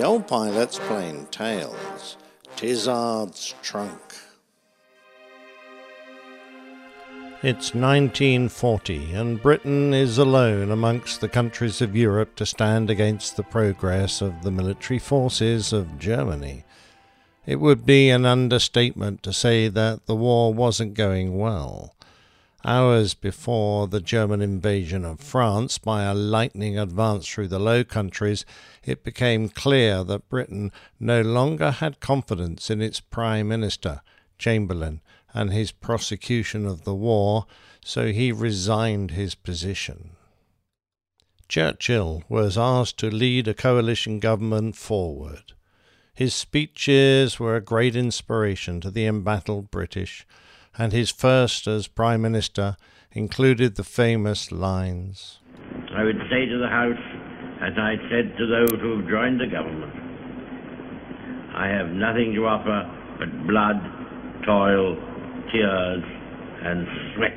The old pilot's plain tales. Tizard's trunk. It's 1940, and Britain is alone amongst the countries of Europe to stand against the progress of the military forces of Germany. It would be an understatement to say that the war wasn't going well. Hours before the German invasion of France by a lightning advance through the Low Countries, it became clear that Britain no longer had confidence in its Prime Minister, Chamberlain, and his prosecution of the war, so he resigned his position. Churchill was asked to lead a coalition government forward. His speeches were a great inspiration to the embattled British, and his first as Prime Minister included the famous lines I would say to the House, as I said to those who have joined the government, I have nothing to offer but blood, toil, tears, and sweat.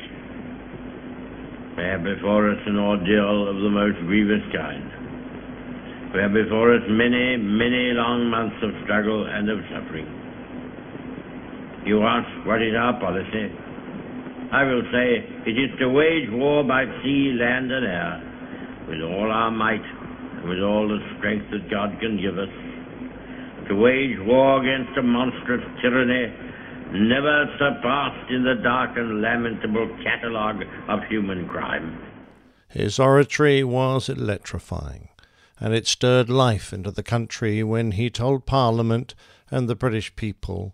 We have before us an ordeal of the most grievous kind. We have before us many, many long months of struggle and of suffering. You ask, what is our policy? I will say, it is to wage war by sea, land, and air, with all our might, and with all the strength that God can give us, to wage war against a monstrous tyranny never surpassed in the dark and lamentable catalogue of human crime. His oratory was electrifying and it stirred life into the country when he told Parliament and the British people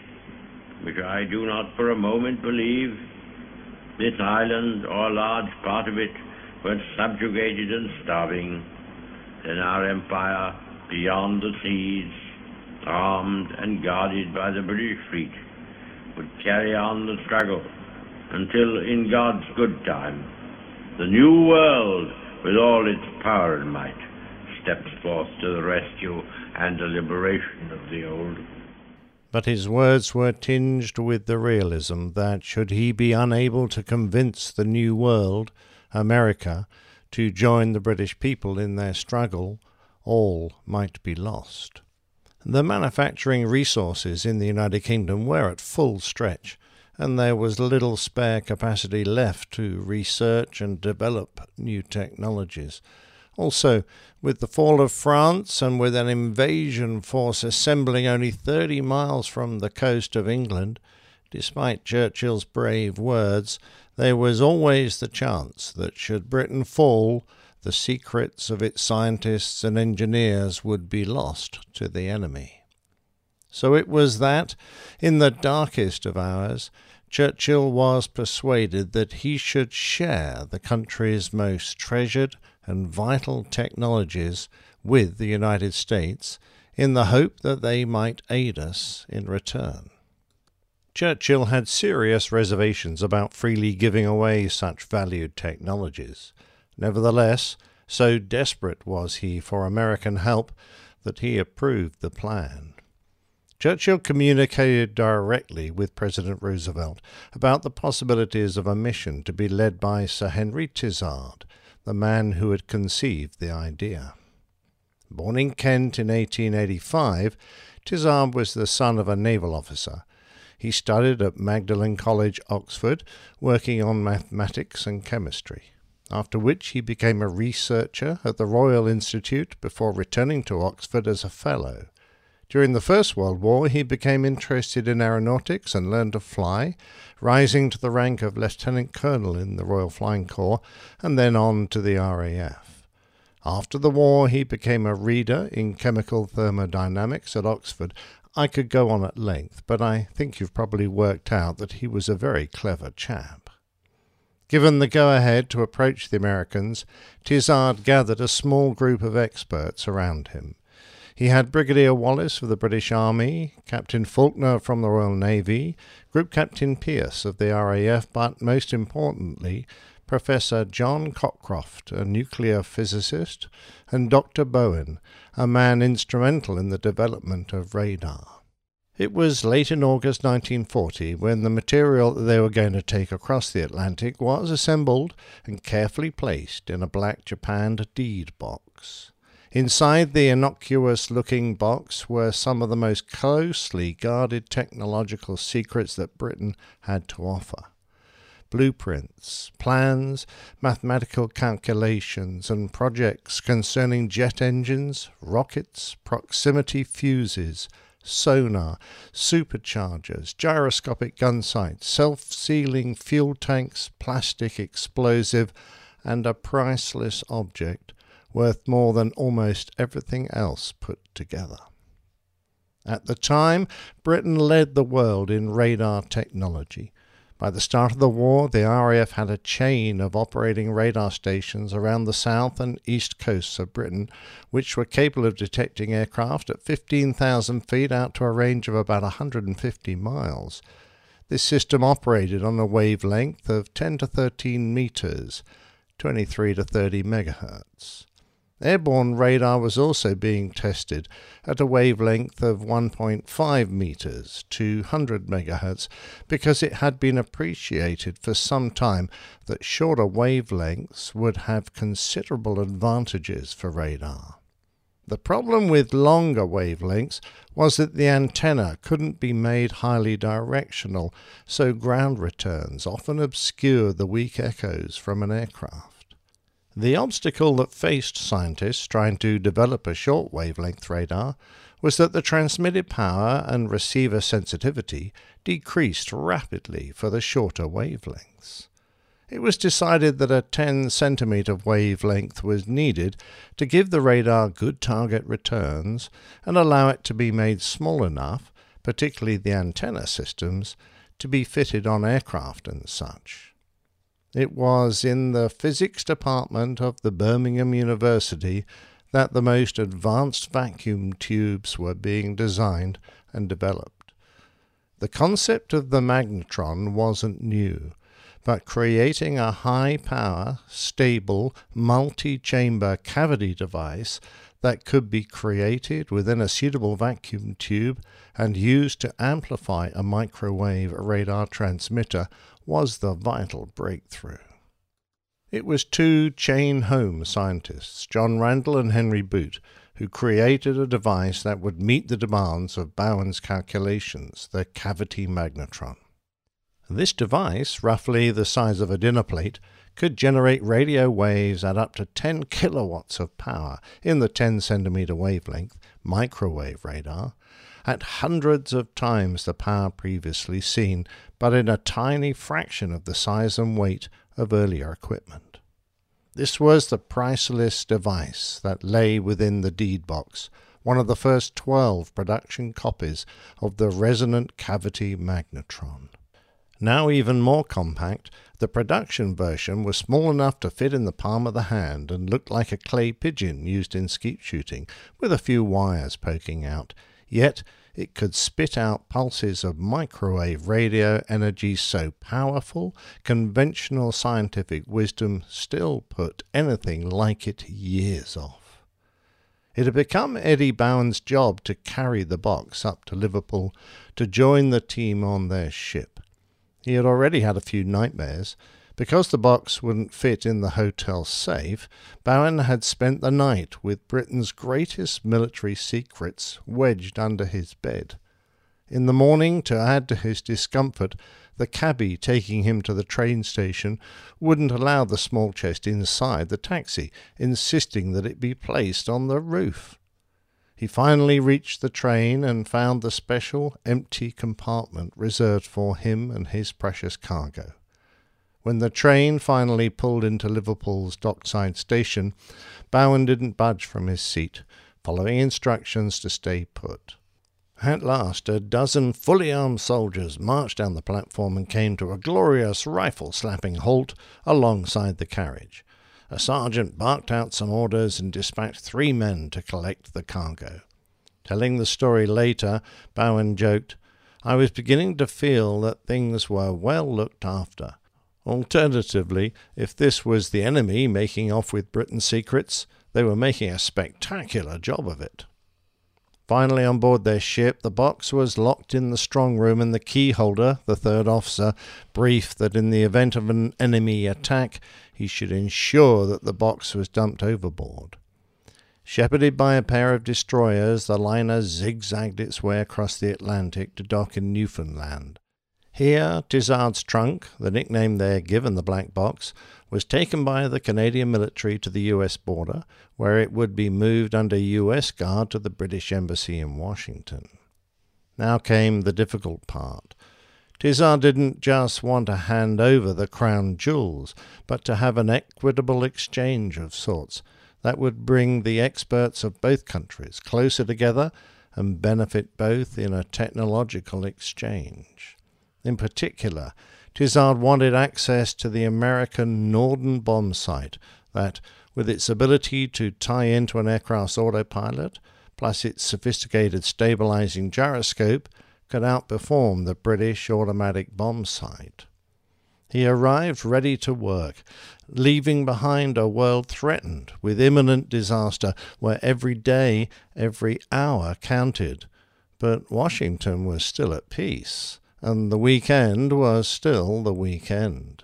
which I do not for a moment believe, this island or a large part of it were subjugated and starving, then our empire beyond the seas, armed and guarded by the British fleet, would carry on the struggle until, in God's good time, the new world, with all its power and might, steps forth to the rescue and the liberation of the old. But his words were tinged with the realism that, should he be unable to convince the New World, America, to join the British people in their struggle, all might be lost. The manufacturing resources in the United Kingdom were at full stretch, and there was little spare capacity left to research and develop new technologies. Also, with the fall of France and with an invasion force assembling only 30 miles from the coast of England, despite Churchill's brave words, there was always the chance that should Britain fall, the secrets of its scientists and engineers would be lost to the enemy. So it was that, in the darkest of hours, Churchill was persuaded that he should share the country's most treasured and vital technologies with the United States in the hope that they might aid us in return. Churchill had serious reservations about freely giving away such valued technologies. Nevertheless, so desperate was he for American help that he approved the plan. Churchill communicated directly with President Roosevelt about the possibilities of a mission to be led by Sir Henry Tizard, the man who had conceived the idea. Born in Kent in 1885, Tizard was the son of a naval officer. He studied at Magdalen College, Oxford, working on mathematics and chemistry, after which he became a researcher at the Royal Institute before returning to Oxford as a fellow. During the First World War, he became interested in aeronautics and learned to fly, rising to the rank of lieutenant colonel in the Royal Flying Corps and then on to the RAF. After the war, he became a reader in chemical thermodynamics at Oxford. I could go on at length, but I think you've probably worked out that he was a very clever chap. Given the go ahead to approach the Americans, Tizard gathered a small group of experts around him. He had Brigadier Wallace of the British Army, Captain Faulkner from the Royal Navy, Group Captain Pierce of the RAF, but most importantly, Professor John Cockcroft, a nuclear physicist, and Dr. Bowen, a man instrumental in the development of radar. It was late in August 1940 when the material that they were going to take across the Atlantic was assembled and carefully placed in a black japanned deed box. Inside the innocuous looking box were some of the most closely guarded technological secrets that Britain had to offer. Blueprints, plans, mathematical calculations, and projects concerning jet engines, rockets, proximity fuses, sonar, superchargers, gyroscopic gun sights, self sealing fuel tanks, plastic explosive, and a priceless object worth more than almost everything else put together. At the time, Britain led the world in radar technology. By the start of the war, the RAF had a chain of operating radar stations around the south and east coasts of Britain, which were capable of detecting aircraft at 15,000 feet out to a range of about 150 miles. This system operated on a wavelength of 10 to 13 meters, 23 to 30 megahertz. Airborne radar was also being tested at a wavelength of 1.5 meters, 200 megahertz, because it had been appreciated for some time that shorter wavelengths would have considerable advantages for radar. The problem with longer wavelengths was that the antenna couldn't be made highly directional, so ground returns often obscured the weak echoes from an aircraft. The obstacle that faced scientists trying to develop a short wavelength radar was that the transmitted power and receiver sensitivity decreased rapidly for the shorter wavelengths. It was decided that a 10 centimeter wavelength was needed to give the radar good target returns and allow it to be made small enough, particularly the antenna systems, to be fitted on aircraft and such. It was in the physics department of the Birmingham University that the most advanced vacuum tubes were being designed and developed. The concept of the magnetron wasn't new, but creating a high power, stable, multi chamber cavity device that could be created within a suitable vacuum tube and used to amplify a microwave radar transmitter was the vital breakthrough. It was two chain home scientists, John Randall and Henry Boot, who created a device that would meet the demands of Bowen's calculations, the cavity magnetron. This device, roughly the size of a dinner plate, could generate radio waves at up to 10 kilowatts of power in the 10 centimeter wavelength microwave radar at hundreds of times the power previously seen, but in a tiny fraction of the size and weight of earlier equipment. This was the priceless device that lay within the deed box, one of the first twelve production copies of the resonant cavity magnetron. Now even more compact, the production version was small enough to fit in the palm of the hand and looked like a clay pigeon used in skeet shooting, with a few wires poking out, Yet it could spit out pulses of microwave radio energy so powerful, conventional scientific wisdom still put anything like it years off. It had become Eddie Bowen's job to carry the box up to Liverpool to join the team on their ship. He had already had a few nightmares, because the box wouldn't fit in the hotel safe, Bowen had spent the night with Britain's greatest military secrets wedged under his bed. In the morning, to add to his discomfort, the cabby taking him to the train station wouldn't allow the small chest inside the taxi, insisting that it be placed on the roof. He finally reached the train and found the special empty compartment reserved for him and his precious cargo. When the train finally pulled into Liverpool's dockside station, Bowen didn't budge from his seat, following instructions to stay put. At last, a dozen fully armed soldiers marched down the platform and came to a glorious rifle slapping halt alongside the carriage. A sergeant barked out some orders and dispatched three men to collect the cargo. Telling the story later, Bowen joked, I was beginning to feel that things were well looked after. Alternatively, if this was the enemy making off with Britain's secrets, they were making a spectacular job of it. Finally, on board their ship, the box was locked in the strong room, and the key holder, the third officer, briefed that in the event of an enemy attack, he should ensure that the box was dumped overboard. Shepherded by a pair of destroyers, the liner zigzagged its way across the Atlantic to dock in Newfoundland. Here, Tizard's trunk, the nickname had given the black box, was taken by the Canadian military to the U.S. border, where it would be moved under U.S. guard to the British Embassy in Washington. Now came the difficult part. Tizard didn't just want to hand over the crown jewels, but to have an equitable exchange of sorts that would bring the experts of both countries closer together and benefit both in a technological exchange. In particular, Tizard wanted access to the American Norden bomb sight that, with its ability to tie into an aircraft's autopilot, plus its sophisticated stabilizing gyroscope, could outperform the British automatic bomb sight. He arrived ready to work, leaving behind a world threatened with imminent disaster where every day, every hour counted. But Washington was still at peace and the weekend was still the weekend.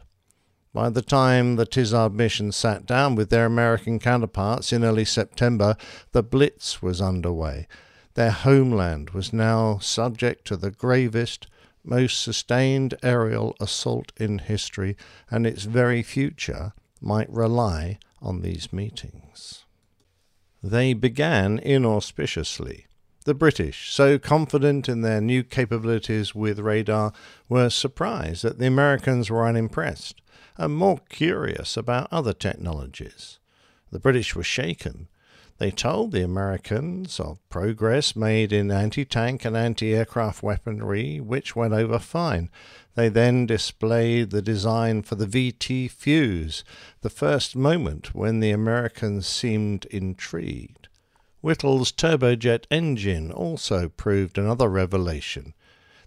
By the time the Tizard mission sat down with their American counterparts in early September, the Blitz was underway. Their homeland was now subject to the gravest, most sustained aerial assault in history, and its very future might rely on these meetings. They began inauspiciously. The British, so confident in their new capabilities with radar, were surprised that the Americans were unimpressed and more curious about other technologies. The British were shaken. They told the Americans of progress made in anti tank and anti aircraft weaponry, which went over fine. They then displayed the design for the VT fuse, the first moment when the Americans seemed intrigued. Whittle's turbojet engine also proved another revelation.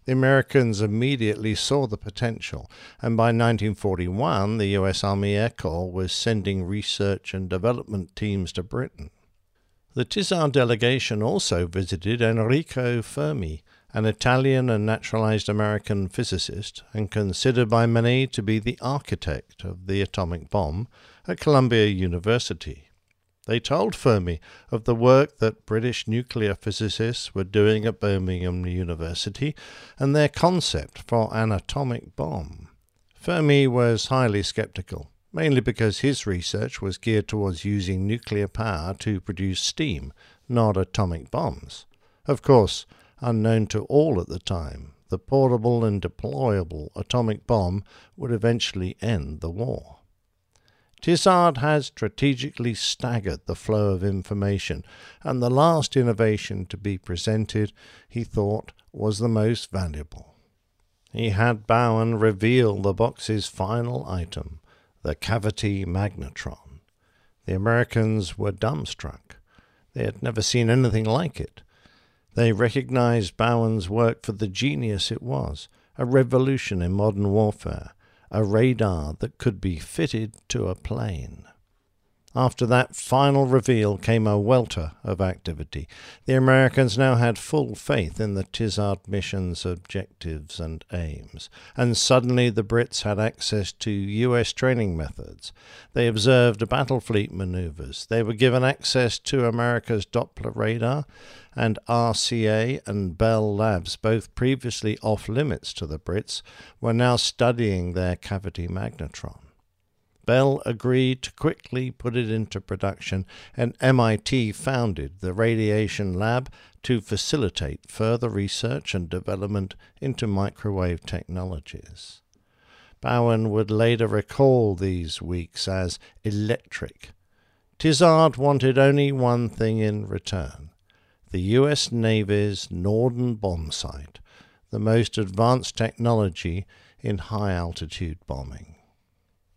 The Americans immediately saw the potential, and by 1941 the US Army Air Corps was sending research and development teams to Britain. The Tizard delegation also visited Enrico Fermi, an Italian and naturalized American physicist, and considered by many to be the architect of the atomic bomb, at Columbia University. They told Fermi of the work that British nuclear physicists were doing at Birmingham University and their concept for an atomic bomb. Fermi was highly skeptical, mainly because his research was geared towards using nuclear power to produce steam, not atomic bombs. Of course, unknown to all at the time, the portable and deployable atomic bomb would eventually end the war. Tizard has strategically staggered the flow of information, and the last innovation to be presented, he thought, was the most valuable. He had Bowen reveal the box's final item, the cavity magnetron. The Americans were dumbstruck. They had never seen anything like it. They recognized Bowen's work for the genius it was, a revolution in modern warfare, a radar that could be fitted to a plane. After that final reveal came a welter of activity. The Americans now had full faith in the Tizard mission's objectives and aims, and suddenly the Brits had access to U.S. training methods. They observed battle fleet maneuvers. They were given access to America's Doppler radar, and RCA and Bell Labs, both previously off limits to the Brits, were now studying their cavity magnetron. Bell agreed to quickly put it into production, and MIT founded the Radiation Lab to facilitate further research and development into microwave technologies. Bowen would later recall these weeks as electric. Tizard wanted only one thing in return the U.S. Navy's Norden bomb sight, the most advanced technology in high altitude bombing.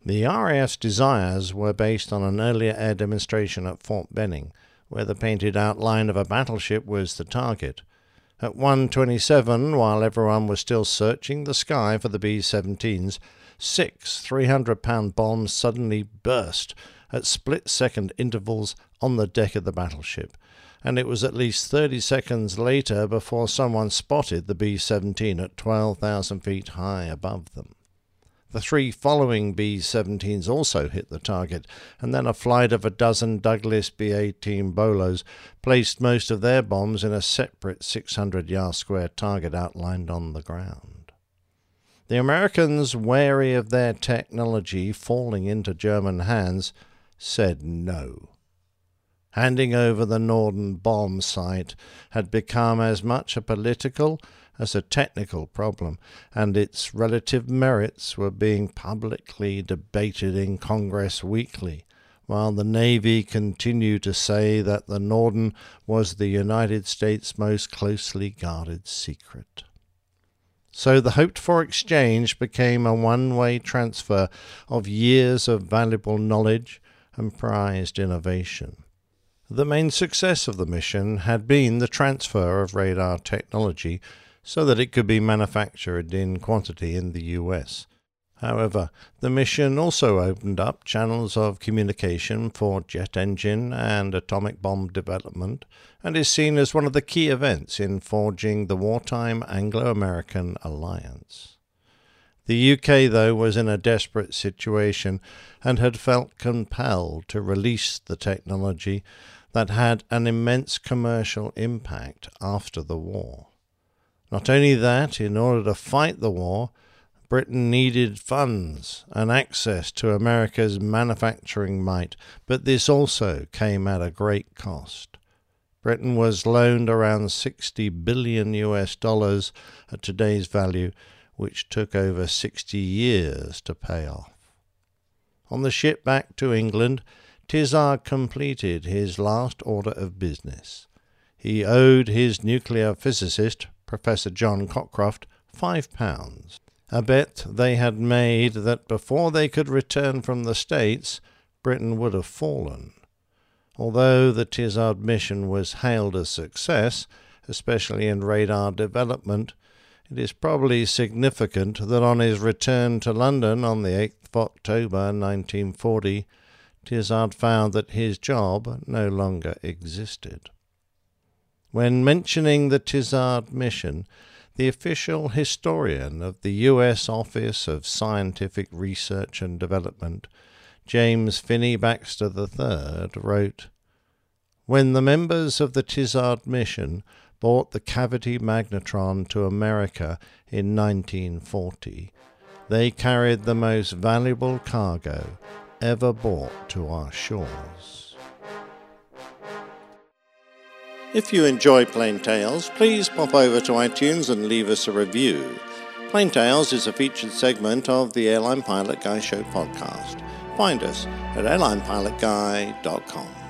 The RAF's desires were based on an earlier air demonstration at Fort Benning, where the painted outline of a battleship was the target. At 1.27, while everyone was still searching the sky for the B-17s, six 300-pound bombs suddenly burst at split-second intervals on the deck of the battleship, and it was at least 30 seconds later before someone spotted the B 17 at 12,000 feet high above them. The three following B 17s also hit the target, and then a flight of a dozen Douglas B 18 Bolos placed most of their bombs in a separate 600 yard square target outlined on the ground. The Americans, wary of their technology falling into German hands, said no handing over the Norden bomb sight had become as much a political as a technical problem, and its relative merits were being publicly debated in Congress weekly, while the Navy continued to say that the Norden was the United States' most closely guarded secret. So the hoped for exchange became a one way transfer of years of valuable knowledge and prized innovation. The main success of the mission had been the transfer of radar technology so that it could be manufactured in quantity in the US. However, the mission also opened up channels of communication for jet engine and atomic bomb development and is seen as one of the key events in forging the wartime Anglo American alliance. The UK, though, was in a desperate situation and had felt compelled to release the technology that had an immense commercial impact after the war. Not only that, in order to fight the war, Britain needed funds and access to America's manufacturing might, but this also came at a great cost. Britain was loaned around 60 billion US dollars at today's value, which took over 60 years to pay off. On the ship back to England, Tizard completed his last order of business. He owed his nuclear physicist, Professor John Cockcroft, five pounds, a bet they had made that before they could return from the States, Britain would have fallen. Although the Tizard mission was hailed a success, especially in radar development, it is probably significant that on his return to London on the 8th of October 1940, Tizard found that his job no longer existed. When mentioning the Tizard mission, the official historian of the U.S. Office of Scientific Research and Development, James Finney Baxter III, wrote When the members of the Tizard mission brought the cavity magnetron to America in 1940, they carried the most valuable cargo ever brought to our shores. If you enjoy Plain Tales, please pop over to iTunes and leave us a review. Plain Tales is a featured segment of the Airline Pilot Guy Show podcast. Find us at airlinepilotguy.com.